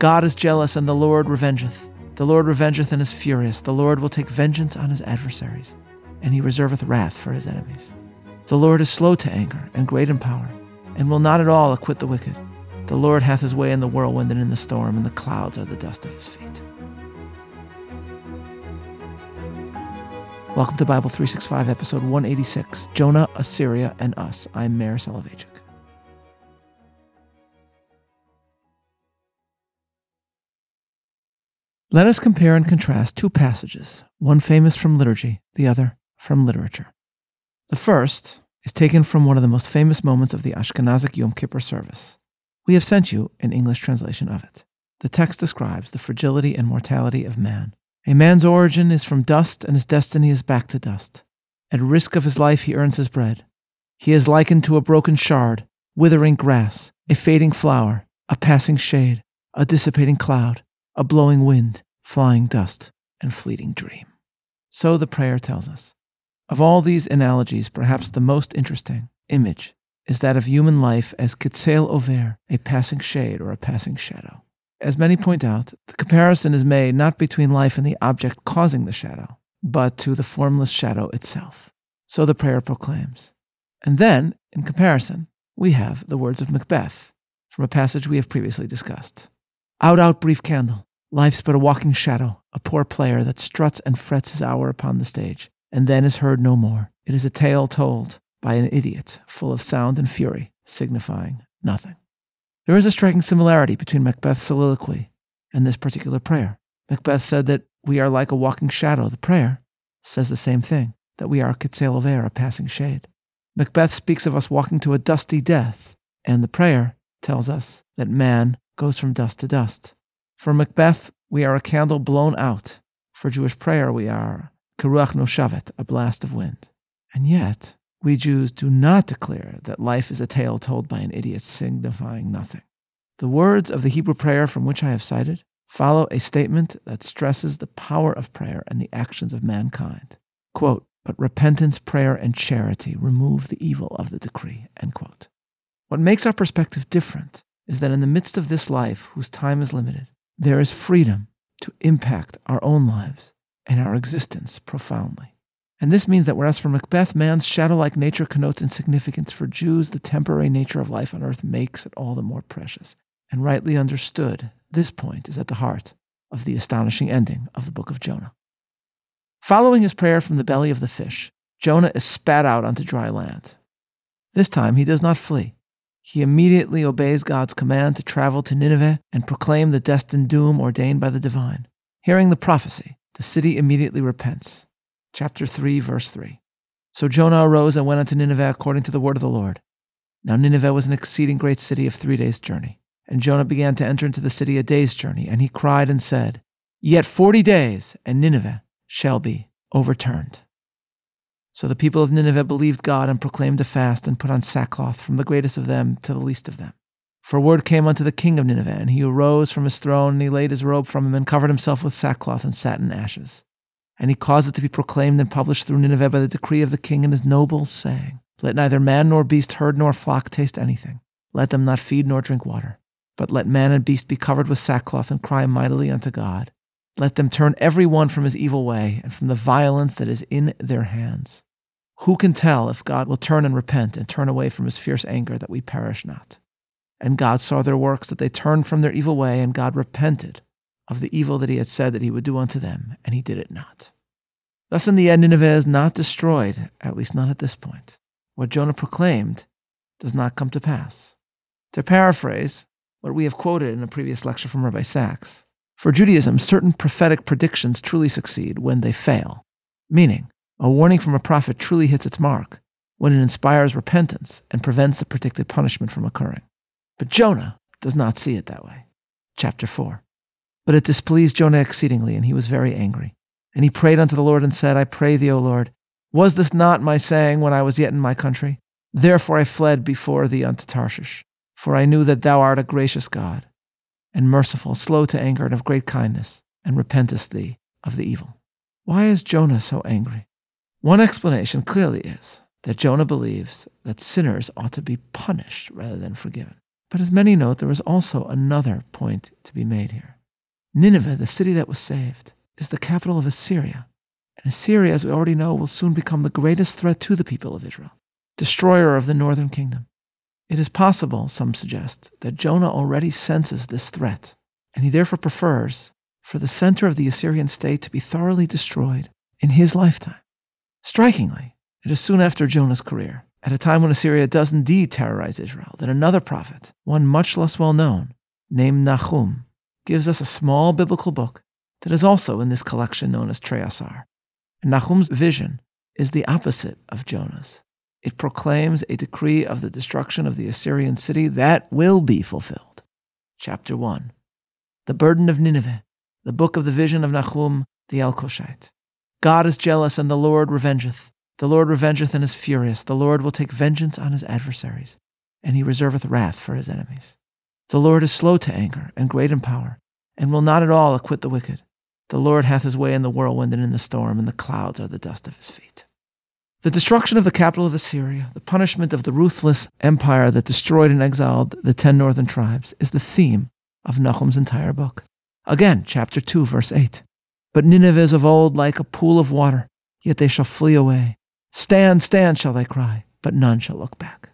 God is jealous, and the Lord revengeth. The Lord revengeth and is furious. The Lord will take vengeance on his adversaries, and he reserveth wrath for his enemies. The Lord is slow to anger and great in power, and will not at all acquit the wicked. The Lord hath his way in the whirlwind and in the storm, and the clouds are the dust of his feet. Welcome to Bible 365, episode 186 Jonah, Assyria, and Us. I'm Soloveichik. Let us compare and contrast two passages, one famous from liturgy, the other from literature. The first is taken from one of the most famous moments of the Ashkenazic Yom Kippur service. We have sent you an English translation of it. The text describes the fragility and mortality of man a man's origin is from dust, and his destiny is back to dust. At risk of his life, he earns his bread. He is likened to a broken shard, withering grass, a fading flower, a passing shade, a dissipating cloud, a blowing wind, flying dust, and fleeting dream. So the prayer tells us. Of all these analogies, perhaps the most interesting image is that of human life as kitzel over, a passing shade or a passing shadow. As many point out, the comparison is made not between life and the object causing the shadow, but to the formless shadow itself. So the prayer proclaims. And then, in comparison, we have the words of Macbeth from a passage we have previously discussed. Out, out, brief candle. Life's but a walking shadow, a poor player that struts and frets his hour upon the stage, and then is heard no more. It is a tale told by an idiot, full of sound and fury, signifying nothing. There is a striking similarity between Macbeth's soliloquy and this particular prayer. Macbeth said that we are like a walking shadow. The prayer says the same thing, that we are a of air, a passing shade. Macbeth speaks of us walking to a dusty death, and the prayer tells us that man goes from dust to dust. For Macbeth, we are a candle blown out. For Jewish prayer, we are keruach noshavet, a blast of wind. And yet, we Jews do not declare that life is a tale told by an idiot signifying nothing. The words of the Hebrew prayer from which I have cited follow a statement that stresses the power of prayer and the actions of mankind. Quote, but repentance, prayer, and charity remove the evil of the decree. End quote. What makes our perspective different is that in the midst of this life, whose time is limited, there is freedom to impact our own lives and our existence profoundly. And this means that whereas for Macbeth, man's shadow like nature connotes insignificance, for Jews, the temporary nature of life on earth makes it all the more precious. And rightly understood, this point is at the heart of the astonishing ending of the book of Jonah. Following his prayer from the belly of the fish, Jonah is spat out onto dry land. This time he does not flee. He immediately obeys God's command to travel to Nineveh and proclaim the destined doom ordained by the divine. Hearing the prophecy, the city immediately repents chapter 3, verse 3. So Jonah arose and went unto Nineveh according to the word of the Lord. Now Nineveh was an exceeding great city of three days' journey. And Jonah began to enter into the city a day's journey, and he cried and said, Yet forty days, and Nineveh shall be overturned. So the people of Nineveh believed God and proclaimed a fast and put on sackcloth from the greatest of them to the least of them. For word came unto the king of Nineveh, and he arose from his throne, and he laid his robe from him, and covered himself with sackcloth and sat in ashes. And he caused it to be proclaimed and published through Nineveh by the decree of the king and his nobles, saying, Let neither man nor beast, herd nor flock taste anything. Let them not feed nor drink water. But let man and beast be covered with sackcloth and cry mightily unto God. Let them turn every one from his evil way and from the violence that is in their hands. Who can tell if God will turn and repent and turn away from his fierce anger that we perish not? And God saw their works, that they turned from their evil way, and God repented of the evil that he had said that he would do unto them, and he did it not. Thus, in the end, Nineveh is not destroyed, at least not at this point. What Jonah proclaimed does not come to pass. To paraphrase what we have quoted in a previous lecture from Rabbi Sacks, for Judaism, certain prophetic predictions truly succeed when they fail, meaning, a warning from a prophet truly hits its mark when it inspires repentance and prevents the predicted punishment from occurring. But Jonah does not see it that way. Chapter 4. But it displeased Jonah exceedingly, and he was very angry. And he prayed unto the Lord and said, I pray thee, O Lord, was this not my saying when I was yet in my country? Therefore I fled before thee unto Tarshish, for I knew that thou art a gracious God, and merciful, slow to anger, and of great kindness, and repentest thee of the evil. Why is Jonah so angry? One explanation clearly is that Jonah believes that sinners ought to be punished rather than forgiven. But as many note, there is also another point to be made here. Nineveh, the city that was saved, is the capital of Assyria. And Assyria, as we already know, will soon become the greatest threat to the people of Israel, destroyer of the northern kingdom. It is possible, some suggest, that Jonah already senses this threat, and he therefore prefers for the center of the Assyrian state to be thoroughly destroyed in his lifetime. Strikingly, it is soon after Jonah's career, at a time when Assyria does indeed terrorize Israel, that another prophet, one much less well known, named Nahum, gives us a small biblical book that is also in this collection known as Trei Asar. And Nahum's vision is the opposite of Jonah's. It proclaims a decree of the destruction of the Assyrian city that will be fulfilled. Chapter 1 The Burden of Nineveh, the book of the vision of Nahum the Elkoshite. God is jealous, and the Lord revengeth. The Lord revengeth and is furious. The Lord will take vengeance on his adversaries, and he reserveth wrath for his enemies. The Lord is slow to anger and great in power, and will not at all acquit the wicked. The Lord hath his way in the whirlwind and in the storm, and the clouds are the dust of his feet. The destruction of the capital of Assyria, the punishment of the ruthless empire that destroyed and exiled the ten northern tribes, is the theme of Nahum's entire book. Again, chapter 2, verse 8. But Nineveh is of old like a pool of water, yet they shall flee away. Stand, stand, shall they cry, but none shall look back.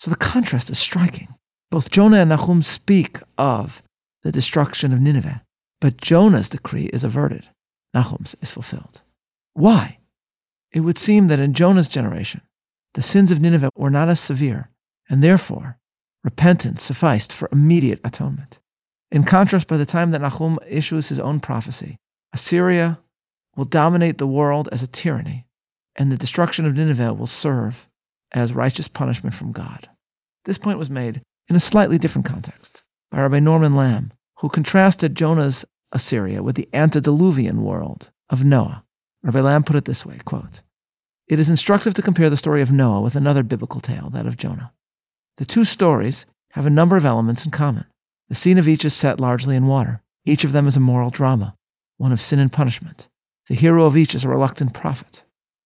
So the contrast is striking. Both Jonah and Nahum speak of the destruction of Nineveh, but Jonah's decree is averted. Nahum's is fulfilled. Why? It would seem that in Jonah's generation, the sins of Nineveh were not as severe, and therefore repentance sufficed for immediate atonement. In contrast, by the time that Nahum issues his own prophecy, Assyria will dominate the world as a tyranny, and the destruction of Nineveh will serve as righteous punishment from God. This point was made in a slightly different context by Rabbi Norman Lamm, who contrasted Jonah's Assyria with the antediluvian world of Noah. Rabbi Lamm put it this way quote, It is instructive to compare the story of Noah with another biblical tale, that of Jonah. The two stories have a number of elements in common. The scene of each is set largely in water. Each of them is a moral drama, one of sin and punishment. The hero of each is a reluctant prophet.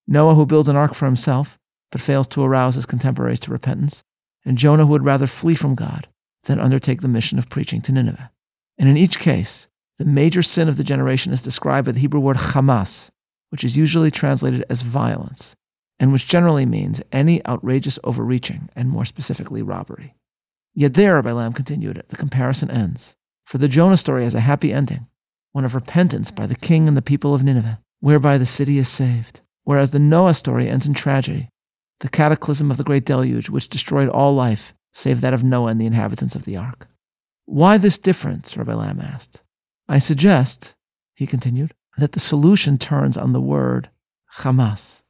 Noah, who builds an ark for himself, but fails to arouse his contemporaries to repentance, and Jonah, who would rather flee from God than undertake the mission of preaching to Nineveh. And in each case, the major sin of the generation is described by the Hebrew word chamas, which is usually translated as violence, and which generally means any outrageous overreaching, and more specifically, robbery. Yet there, Rabbi Lamm continued, the comparison ends. For the Jonah story has a happy ending, one of repentance by the king and the people of Nineveh, whereby the city is saved. Whereas the Noah story ends in tragedy, the cataclysm of the great deluge, which destroyed all life save that of Noah and the inhabitants of the ark. Why this difference? Rabbi Lamm asked. I suggest, he continued, that the solution turns on the word Hamas.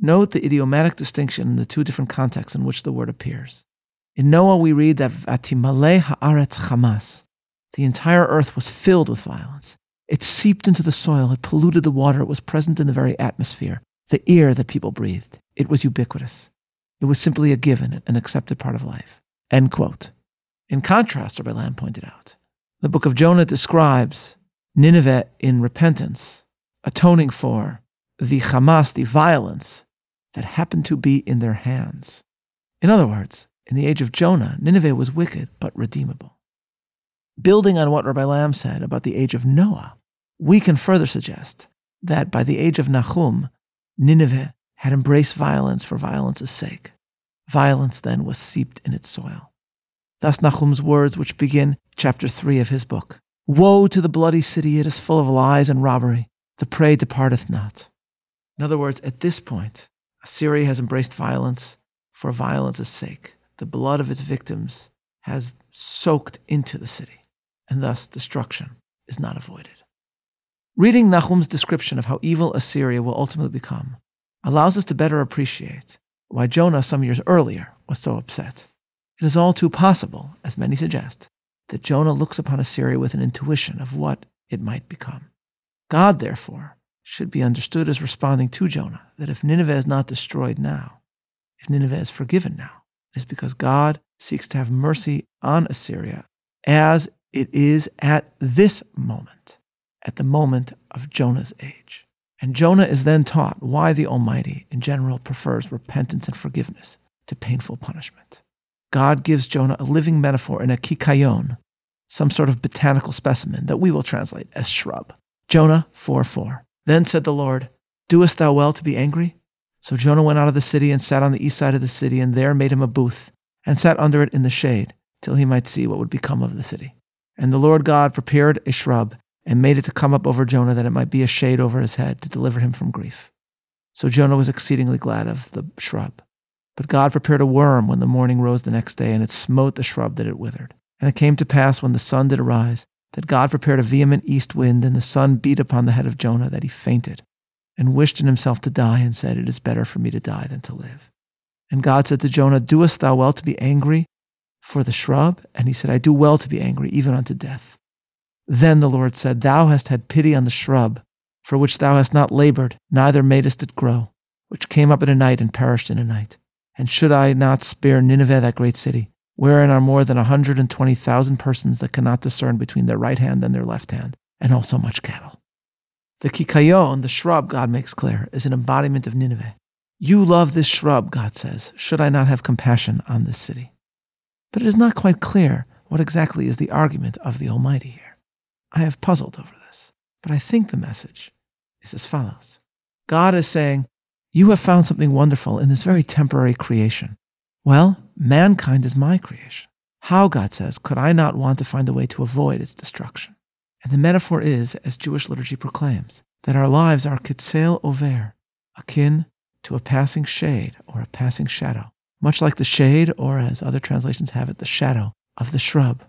Note the idiomatic distinction in the two different contexts in which the word appears. In Noah, we read that Vatimale haaretz Hamas, the entire earth was filled with violence. It seeped into the soil, it polluted the water, it was present in the very atmosphere, the air that people breathed. It was ubiquitous. It was simply a given, an accepted part of life. End quote. In contrast, Rabbi Lamm pointed out, the book of Jonah describes Nineveh in repentance, atoning for the Hamas, the violence that happened to be in their hands. In other words, in the age of Jonah, Nineveh was wicked but redeemable. Building on what Rabbi Lamm said about the age of Noah, we can further suggest that by the age of Nahum, Nineveh had embraced violence for violence's sake. Violence then was seeped in its soil. Thus Nahum's words, which begin chapter 3 of his book Woe to the bloody city, it is full of lies and robbery. The prey departeth not. In other words, at this point, Assyria has embraced violence for violence's sake. The blood of its victims has soaked into the city and thus destruction is not avoided. Reading Nahum's description of how evil Assyria will ultimately become allows us to better appreciate why Jonah some years earlier was so upset. It is all too possible, as many suggest, that Jonah looks upon Assyria with an intuition of what it might become. God, therefore, should be understood as responding to Jonah that if Nineveh is not destroyed now, if Nineveh is forgiven now, it is because God seeks to have mercy on Assyria as it is at this moment, at the moment of Jonah's age. And Jonah is then taught why the Almighty, in general, prefers repentance and forgiveness to painful punishment. God gives Jonah a living metaphor in a kikayon, some sort of botanical specimen that we will translate as shrub. Jonah 4 4. Then said the Lord, Doest thou well to be angry? So Jonah went out of the city and sat on the east side of the city, and there made him a booth, and sat under it in the shade, till he might see what would become of the city. And the Lord God prepared a shrub, and made it to come up over Jonah, that it might be a shade over his head, to deliver him from grief. So Jonah was exceedingly glad of the shrub. But God prepared a worm when the morning rose the next day, and it smote the shrub that it withered. And it came to pass when the sun did arise, that God prepared a vehement east wind, and the sun beat upon the head of Jonah, that he fainted, and wished in himself to die, and said, It is better for me to die than to live. And God said to Jonah, Doest thou well to be angry for the shrub? And he said, I do well to be angry, even unto death. Then the Lord said, Thou hast had pity on the shrub, for which thou hast not labored, neither madest it grow, which came up in a night and perished in a night. And should I not spare Nineveh, that great city, wherein are more than a hundred and twenty thousand persons that cannot discern between their right hand and their left hand, and also much cattle? The kikayon, the shrub, God makes clear, is an embodiment of Nineveh. You love this shrub, God says. Should I not have compassion on this city? But it is not quite clear what exactly is the argument of the Almighty here. I have puzzled over this, but I think the message is as follows God is saying, You have found something wonderful in this very temporary creation. Well, mankind is my creation. How, God says, could I not want to find a way to avoid its destruction? And the metaphor is, as Jewish liturgy proclaims, that our lives are kitzel over, akin to a passing shade or a passing shadow, much like the shade, or as other translations have it, the shadow of the shrub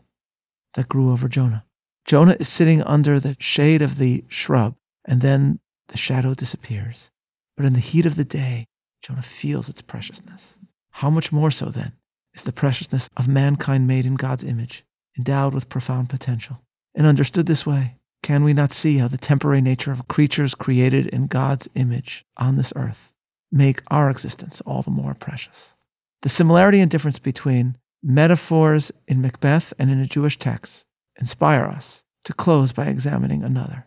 that grew over Jonah. Jonah is sitting under the shade of the shrub, and then the shadow disappears. But in the heat of the day, Jonah feels its preciousness. How much more so, then, is the preciousness of mankind made in God's image, endowed with profound potential? And understood this way, can we not see how the temporary nature of creatures created in God's image on this earth make our existence all the more precious? The similarity and difference between metaphors in Macbeth and in a Jewish text inspire us to close by examining another.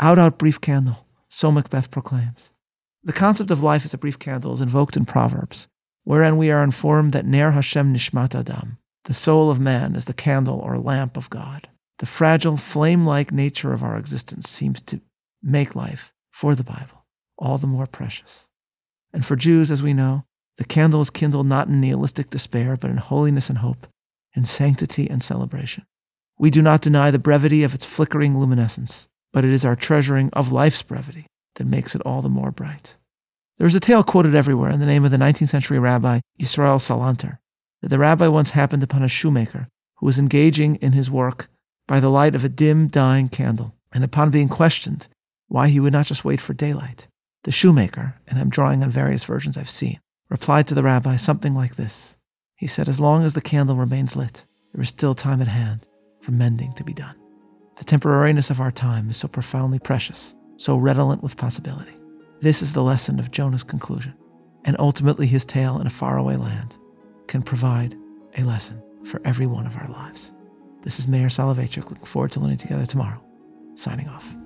Out, out, brief candle, so Macbeth proclaims. The concept of life as a brief candle is invoked in Proverbs, wherein we are informed that Ner Hashem Nishmat Adam, the soul of man, is the candle or lamp of God. The fragile, flame like nature of our existence seems to make life, for the Bible, all the more precious. And for Jews, as we know, the candle is kindled not in nihilistic despair, but in holiness and hope, in sanctity and celebration. We do not deny the brevity of its flickering luminescence, but it is our treasuring of life's brevity that makes it all the more bright. There is a tale quoted everywhere in the name of the 19th century rabbi Israel Salanter that the rabbi once happened upon a shoemaker who was engaging in his work by the light of a dim, dying candle, and upon being questioned why he would not just wait for daylight, the shoemaker, and I'm drawing on various versions I've seen, replied to the rabbi something like this. He said, As long as the candle remains lit, there is still time at hand for mending to be done. The temporariness of our time is so profoundly precious, so redolent with possibility. This is the lesson of Jonah's conclusion, and ultimately his tale in a faraway land can provide a lesson for every one of our lives. This is Meir Soloveichik. Looking forward to learning together tomorrow. Signing off.